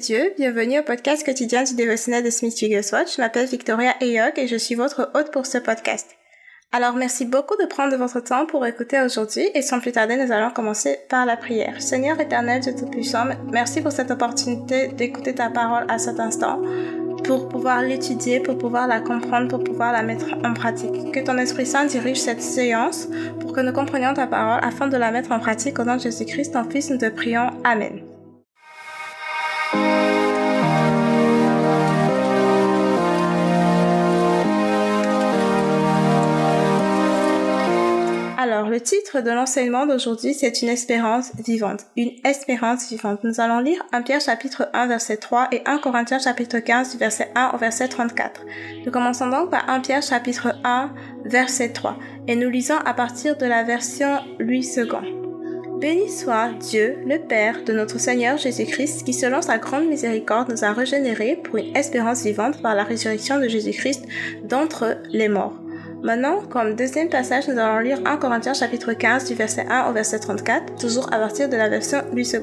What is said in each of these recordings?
Dieu, bienvenue au podcast quotidien du dévotionnel de Smith Wigglesworth. Je m'appelle Victoria Eyok et je suis votre hôte pour ce podcast. Alors merci beaucoup de prendre votre temps pour écouter aujourd'hui et sans plus tarder nous allons commencer par la prière. Seigneur éternel Dieu Tout-Puissant, merci pour cette opportunité d'écouter ta parole à cet instant pour pouvoir l'étudier, pour pouvoir la comprendre, pour pouvoir la mettre en pratique. Que ton Esprit Saint dirige cette séance pour que nous comprenions ta parole afin de la mettre en pratique au nom de Jésus-Christ, ton Fils, nous te prions. Amen. Alors, le titre de l'enseignement d'aujourd'hui, c'est une espérance vivante. Une espérance vivante. Nous allons lire 1 Pierre chapitre 1 verset 3 et 1 Corinthiens chapitre 15 du verset 1 au verset 34. Nous commençons donc par 1 Pierre chapitre 1 verset 3 et nous lisons à partir de la version Louis II. Béni soit Dieu, le Père de notre Seigneur Jésus-Christ, qui selon sa grande miséricorde nous a régénérés pour une espérance vivante par la résurrection de Jésus-Christ d'entre les morts Maintenant, comme deuxième passage, nous allons lire 1 Corinthiens chapitre 15 du verset 1 au verset 34, toujours à partir de la version Louis II.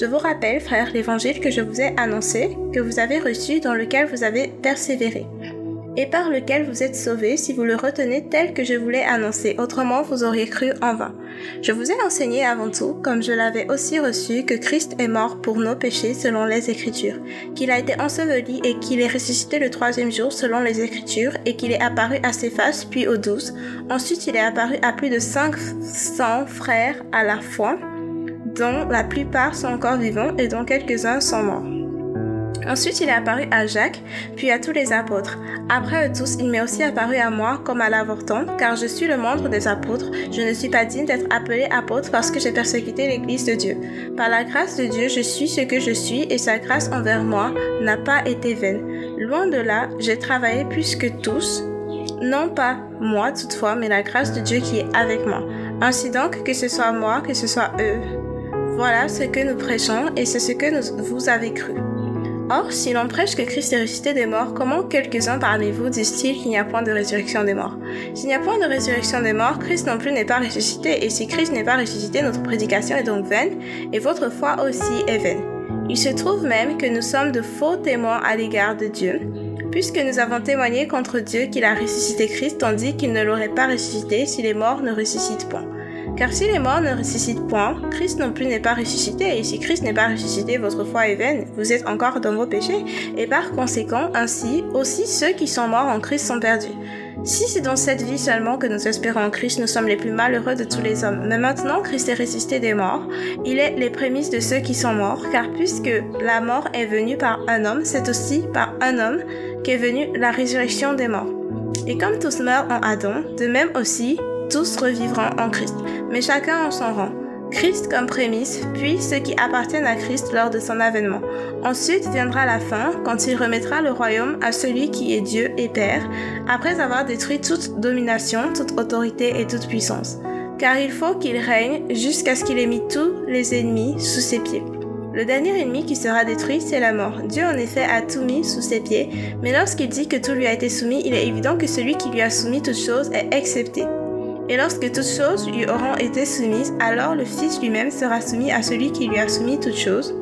Je vous rappelle, frères, l'évangile que je vous ai annoncé, que vous avez reçu, dans lequel vous avez persévéré et par lequel vous êtes sauvés si vous le retenez tel que je vous l'ai annoncé, autrement vous auriez cru en vain. Je vous ai enseigné avant tout, comme je l'avais aussi reçu, que Christ est mort pour nos péchés selon les Écritures, qu'il a été enseveli et qu'il est ressuscité le troisième jour selon les Écritures, et qu'il est apparu à ses puis aux douze. Ensuite il est apparu à plus de cinq cents frères à la fois, dont la plupart sont encore vivants et dont quelques-uns sont morts. Ensuite, il est apparu à Jacques, puis à tous les apôtres. Après eux tous, il m'est aussi apparu à moi comme à l'avorton, car je suis le moindre des apôtres. Je ne suis pas digne d'être appelé apôtre parce que j'ai persécuté l'Église de Dieu. Par la grâce de Dieu, je suis ce que je suis et sa grâce envers moi n'a pas été vaine. Loin de là, j'ai travaillé plus que tous, non pas moi toutefois, mais la grâce de Dieu qui est avec moi. Ainsi donc, que ce soit moi, que ce soit eux. Voilà ce que nous prêchons et c'est ce que vous avez cru. Or, si l'on prêche que Christ est ressuscité des morts, comment quelques-uns parmi vous disent-ils qu'il n'y a point de résurrection des morts? S'il n'y a point de résurrection des morts, Christ non plus n'est pas ressuscité, et si Christ n'est pas ressuscité, notre prédication est donc vaine, et votre foi aussi est vaine. Il se trouve même que nous sommes de faux témoins à l'égard de Dieu, puisque nous avons témoigné contre Dieu qu'il a ressuscité Christ, tandis qu'il ne l'aurait pas ressuscité si les morts ne ressuscitent point. Car si les morts ne ressuscitent point, Christ non plus n'est pas ressuscité, et si Christ n'est pas ressuscité, votre foi est vaine, vous êtes encore dans vos péchés, et par conséquent, ainsi, aussi ceux qui sont morts en Christ sont perdus. Si c'est dans cette vie seulement que nous espérons en Christ, nous sommes les plus malheureux de tous les hommes. Mais maintenant, Christ est ressuscité des morts. Il est les prémices de ceux qui sont morts, car puisque la mort est venue par un homme, c'est aussi par un homme qu'est venue la résurrection des morts. Et comme tous meurent en Adam, de même aussi, tous revivront en Christ, mais chacun en son rang. Christ comme prémisse, puis ceux qui appartiennent à Christ lors de son avènement. Ensuite viendra la fin, quand il remettra le royaume à celui qui est Dieu et Père, après avoir détruit toute domination, toute autorité et toute puissance. Car il faut qu'il règne jusqu'à ce qu'il ait mis tous les ennemis sous ses pieds. Le dernier ennemi qui sera détruit, c'est la mort. Dieu en effet a tout mis sous ses pieds, mais lorsqu'il dit que tout lui a été soumis, il est évident que celui qui lui a soumis toute chose est excepté. Et lorsque toutes choses lui auront été soumises, alors le Fils lui-même sera soumis à celui qui lui a soumis toutes choses,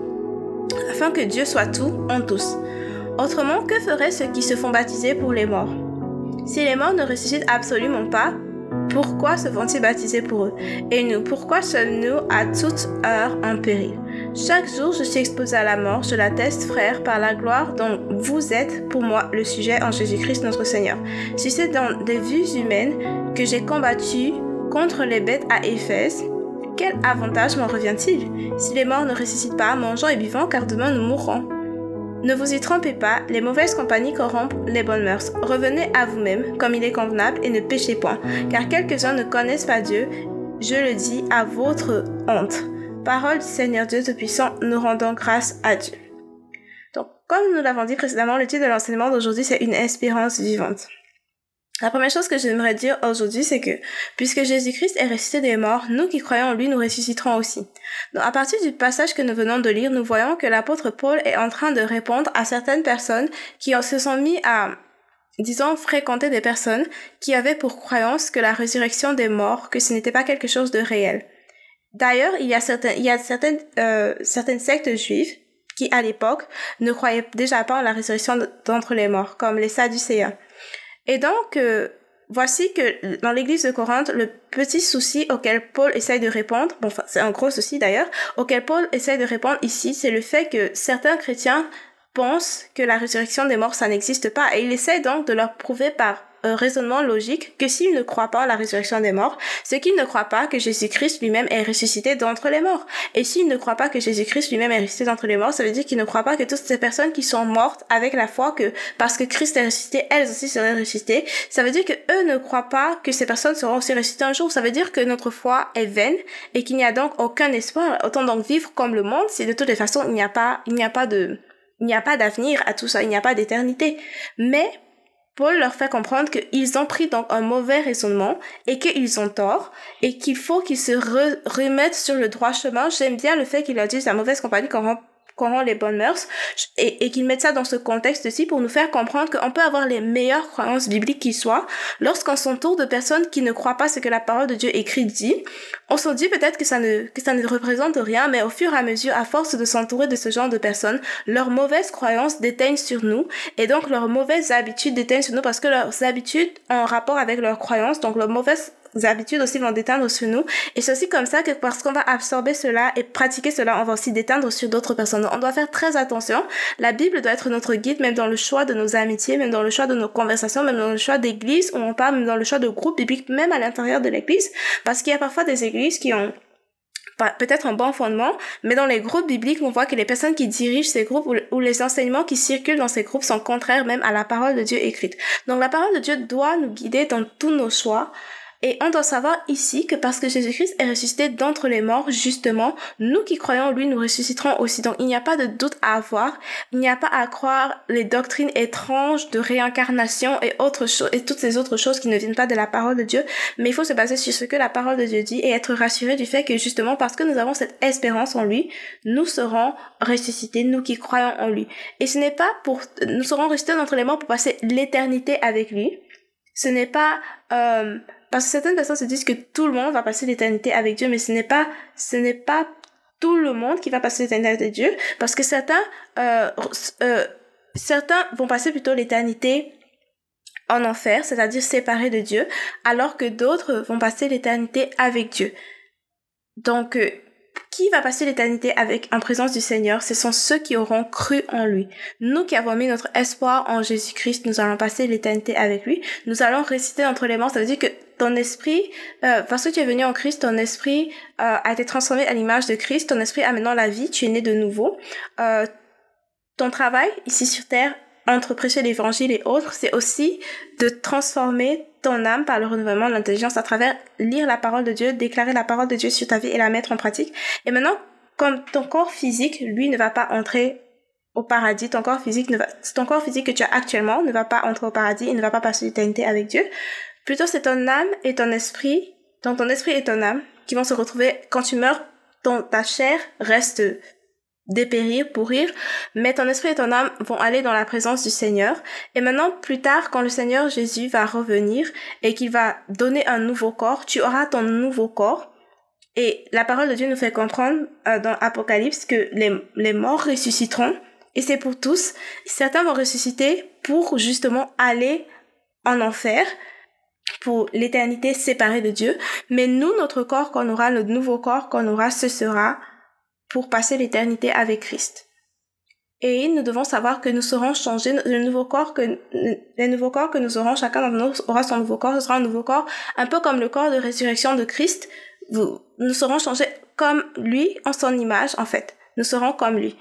afin que Dieu soit tout en tous. Autrement, que feraient ceux qui se font baptiser pour les morts? Si les morts ne ressuscitent absolument pas, pourquoi se font-ils baptiser pour eux? Et nous, pourquoi sommes-nous à toute heure en péril? Chaque jour, je suis exposé à la mort, je l'atteste, frère, par la gloire dont vous êtes pour moi le sujet en Jésus-Christ notre Seigneur. Si c'est dans des vues humaines que j'ai combattu contre les bêtes à Éphèse, quel avantage m'en revient-il? Si les morts ne ressuscitent pas, mangeons et buvons, car demain nous mourrons. Ne vous y trompez pas, les mauvaises compagnies corrompent les bonnes mœurs. Revenez à vous-même, comme il est convenable, et ne péchez point, car quelques-uns ne connaissent pas Dieu, je le dis à votre honte. Parole du Seigneur Dieu Tout-Puissant, nous rendons grâce à Dieu. Donc, comme nous l'avons dit précédemment, le titre de l'enseignement d'aujourd'hui, c'est une espérance vivante. La première chose que j'aimerais dire aujourd'hui, c'est que, puisque Jésus-Christ est ressuscité des morts, nous qui croyons en lui, nous ressusciterons aussi. Donc, à partir du passage que nous venons de lire, nous voyons que l'apôtre Paul est en train de répondre à certaines personnes qui se sont mis à, disons, fréquenter des personnes qui avaient pour croyance que la résurrection des morts, que ce n'était pas quelque chose de réel. D'ailleurs, il y a certaines, il y a certaines, euh, certaines sectes juives qui à l'époque ne croyaient déjà pas en la résurrection d'entre les morts, comme les Sadducéens. Et donc, euh, voici que dans l'église de Corinthe, le petit souci auquel Paul essaye de répondre, bon, c'est un gros souci d'ailleurs, auquel Paul essaye de répondre ici, c'est le fait que certains chrétiens pensent que la résurrection des morts, ça n'existe pas. Et il essaie donc de leur prouver par raisonnement logique que s'ils ne croient pas à la résurrection des morts, c'est qu'ils ne croient pas que Jésus-Christ lui-même est ressuscité d'entre les morts. Et s'ils ne croient pas que Jésus-Christ lui-même est ressuscité d'entre les morts, ça veut dire qu'ils ne croient pas que toutes ces personnes qui sont mortes avec la foi que parce que Christ est ressuscité, elles aussi seraient ressuscitées. Ça veut dire que eux ne croient pas que ces personnes seront aussi ressuscitées un jour. Ça veut dire que notre foi est vaine et qu'il n'y a donc aucun espoir. Autant donc vivre comme le monde si de toutes les façons il n'y a pas, il n'y a pas de, il n'y a pas d'avenir à tout ça, il n'y a pas d'éternité. Mais Paul leur fait comprendre qu'ils ont pris donc un mauvais raisonnement et qu'ils ont tort et qu'il faut qu'ils se remettent sur le droit chemin. J'aime bien le fait qu'ils leur disent la mauvaise compagnie qu'on rend les bonnes mœurs et, qu'ils mettent ça dans ce contexte-ci pour nous faire comprendre qu'on peut avoir les meilleures croyances bibliques qui soient lorsqu'on s'entoure de personnes qui ne croient pas ce que la parole de Dieu écrit dit. On se dit peut-être que ça ne, que ça ne représente rien, mais au fur et à mesure, à force de s'entourer de ce genre de personnes, leurs mauvaises croyances déteignent sur nous et donc leurs mauvaises habitudes déteignent sur nous parce que leurs habitudes ont rapport avec leurs croyances, donc leurs mauvaises habitudes aussi vont déteindre sur nous. Et c'est aussi comme ça que parce qu'on va absorber cela et pratiquer cela, on va aussi déteindre sur d'autres personnes. On doit faire très attention. La Bible doit être notre guide, même dans le choix de nos amitiés, même dans le choix de nos conversations, même dans le choix d'église où on parle, même dans le choix de groupes bibliques, même à l'intérieur de l'église. Parce qu'il y a parfois des églises qui ont peut-être un bon fondement, mais dans les groupes bibliques, on voit que les personnes qui dirigent ces groupes ou, les enseignements qui circulent dans ces groupes sont contraires même à la parole de Dieu écrite. Donc la parole de Dieu doit nous guider dans tous nos choix, et on doit savoir ici que parce que Jésus-Christ est ressuscité d'entre les morts, justement, nous qui croyons en lui, nous ressusciterons aussi. Donc il n'y a pas de doute à avoir. Il n'y a pas à croire les doctrines étranges de réincarnation et autres choses, et toutes ces autres choses qui ne viennent pas de la parole de Dieu. Mais il faut se baser sur ce que la parole de Dieu dit et être rassuré du fait que justement parce que nous avons cette espérance en lui, nous serons ressuscités, nous qui croyons en lui. Et ce n'est pas pour, nous serons ressuscités d'entre les morts pour passer l'éternité avec lui. Ce n'est pas, euh, parce que certaines personnes se disent que tout le monde va passer l'éternité avec Dieu, mais ce n'est pas, ce n'est pas tout le monde qui va passer l'éternité avec Dieu, parce que certains, euh, euh, certains vont passer plutôt l'éternité en enfer, c'est-à-dire séparés de Dieu, alors que d'autres vont passer l'éternité avec Dieu. Donc, euh, qui va passer l'éternité avec en présence du Seigneur? Ce sont ceux qui auront cru en lui. Nous qui avons mis notre espoir en Jésus-Christ, nous allons passer l'éternité avec lui. Nous allons réciter entre les morts. Ça veut dire que ton esprit, euh, parce que tu es venu en Christ, ton esprit euh, a été transformé à l'image de Christ. Ton esprit a maintenant la vie. Tu es né de nouveau. Euh, ton travail ici sur terre entre prêcher l'évangile et autres, c'est aussi de transformer ton âme par le renouvellement de l'intelligence à travers lire la parole de Dieu, déclarer la parole de Dieu sur ta vie et la mettre en pratique. Et maintenant, comme ton corps physique, lui, ne va pas entrer au paradis, ton corps physique ne va, ton corps physique que tu as actuellement ne va pas entrer au paradis, il ne va pas passer l'éternité avec Dieu. Plutôt, c'est ton âme et ton esprit, donc ton esprit et ton âme, qui vont se retrouver quand tu meurs, ton, ta chair reste dépérir, pourrir, mais ton esprit et ton âme vont aller dans la présence du Seigneur. Et maintenant, plus tard, quand le Seigneur Jésus va revenir et qu'il va donner un nouveau corps, tu auras ton nouveau corps. Et la parole de Dieu nous fait comprendre euh, dans Apocalypse que les, les morts ressusciteront. Et c'est pour tous. Certains vont ressusciter pour justement aller en enfer, pour l'éternité séparée de Dieu. Mais nous, notre corps qu'on aura, notre nouveau corps qu'on aura, ce sera pour passer l'éternité avec Christ. Et nous devons savoir que nous serons changés, le nouveau corps que, les nouveaux corps que nous aurons, chacun d'entre nous aura son nouveau corps, ce sera un nouveau corps, un peu comme le corps de résurrection de Christ. nous serons changés comme lui, en son image, en fait. Nous serons comme lui.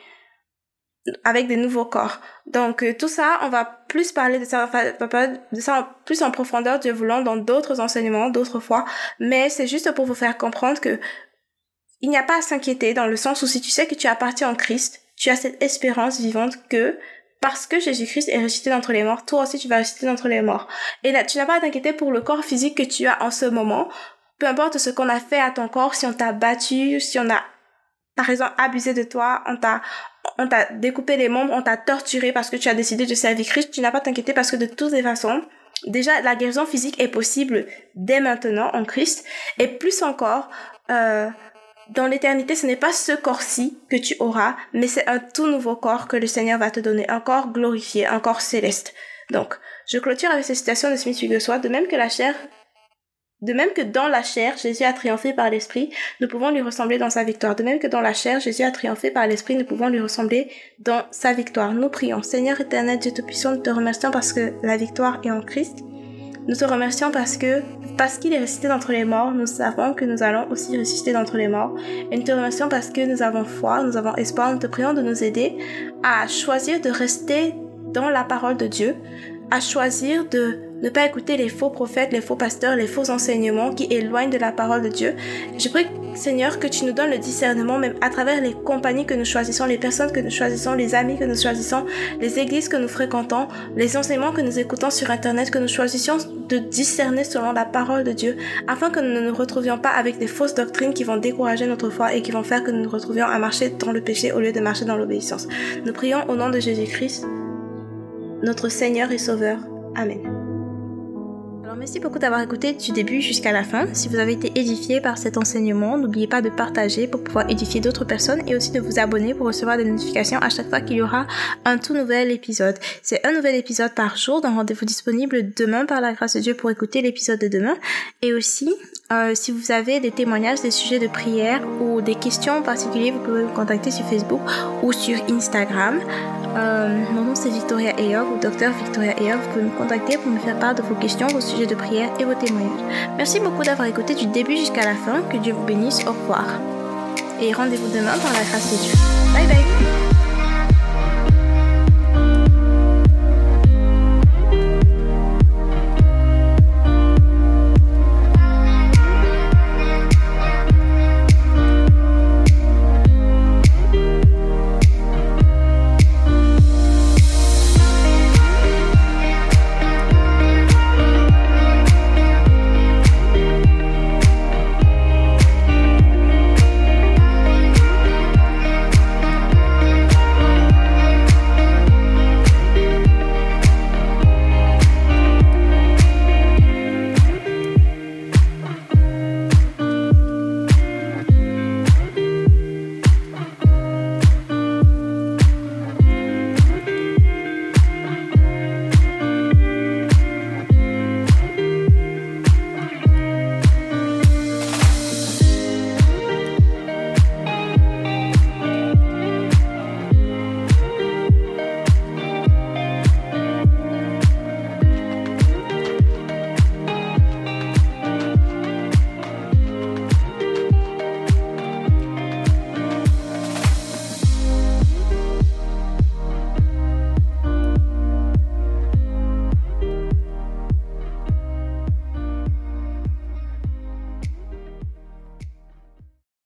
Avec des nouveaux corps. Donc, euh, tout ça, on va plus parler de ça, de ça plus en profondeur, Dieu voulant, dans d'autres enseignements, d'autres fois. Mais c'est juste pour vous faire comprendre que il n'y a pas à s'inquiéter dans le sens où si tu sais que tu appartiens en Christ, tu as cette espérance vivante que parce que Jésus-Christ est ressuscité d'entre les morts, toi aussi tu vas ressusciter d'entre les morts. Et là, tu n'as pas à t'inquiéter pour le corps physique que tu as en ce moment. Peu importe ce qu'on a fait à ton corps, si on t'a battu, si on a, par exemple, abusé de toi, on t'a, on t'a découpé les membres, on t'a torturé parce que tu as décidé de servir Christ, tu n'as pas à t'inquiéter parce que de toutes les façons, déjà, la guérison physique est possible dès maintenant en Christ. Et plus encore, euh, dans l'éternité, ce n'est pas ce corps-ci que tu auras, mais c'est un tout nouveau corps que le Seigneur va te donner, un corps glorifié, un corps céleste. Donc, je clôture avec cette citation de Smith Wigglesworth, de même que la chair de même que dans la chair, Jésus a triomphé par l'Esprit, nous pouvons lui ressembler dans sa victoire. De même que dans la chair, Jésus a triomphé par l'Esprit, nous pouvons lui ressembler dans sa victoire. Nous prions. Seigneur éternel, Dieu Tout-Puissant, nous te remercions parce que la victoire est en Christ. Nous te remercions parce que, parce qu'il est ressuscité d'entre les morts, nous savons que nous allons aussi ressusciter d'entre les morts. Et nous te remercions parce que nous avons foi, nous avons espoir. Nous te prions de nous aider à choisir de rester dans la parole de Dieu, à choisir de ne pas écouter les faux prophètes, les faux pasteurs, les faux enseignements qui éloignent de la parole de Dieu. Je prie, Seigneur, que tu nous donnes le discernement, même à travers les compagnies que nous choisissons, les personnes que nous choisissons, les amis que nous choisissons, les églises que nous fréquentons, les enseignements que nous écoutons sur Internet, que nous choisissions de discerner selon la parole de Dieu, afin que nous ne nous retrouvions pas avec des fausses doctrines qui vont décourager notre foi et qui vont faire que nous nous retrouvions à marcher dans le péché au lieu de marcher dans l'obéissance. Nous prions au nom de Jésus-Christ, notre Seigneur et Sauveur. Amen. Merci beaucoup d'avoir écouté du début jusqu'à la fin. Si vous avez été édifié par cet enseignement, n'oubliez pas de partager pour pouvoir édifier d'autres personnes et aussi de vous abonner pour recevoir des notifications à chaque fois qu'il y aura un tout nouvel épisode. C'est un nouvel épisode par jour, d'un rendez-vous disponible demain par la grâce de Dieu pour écouter l'épisode de demain. Et aussi, euh, si vous avez des témoignages, des sujets de prière ou des questions en particulier, vous pouvez me contacter sur Facebook ou sur Instagram. Euh, mon nom c'est Victoria Eyog ou Docteur Victoria Eyog. Vous pouvez me contacter pour me faire part de vos questions, vos sujets de prière et vos témoignages. Merci beaucoup d'avoir écouté du début jusqu'à la fin. Que Dieu vous bénisse. Au revoir. Et rendez-vous demain par la grâce de Dieu. Bye bye.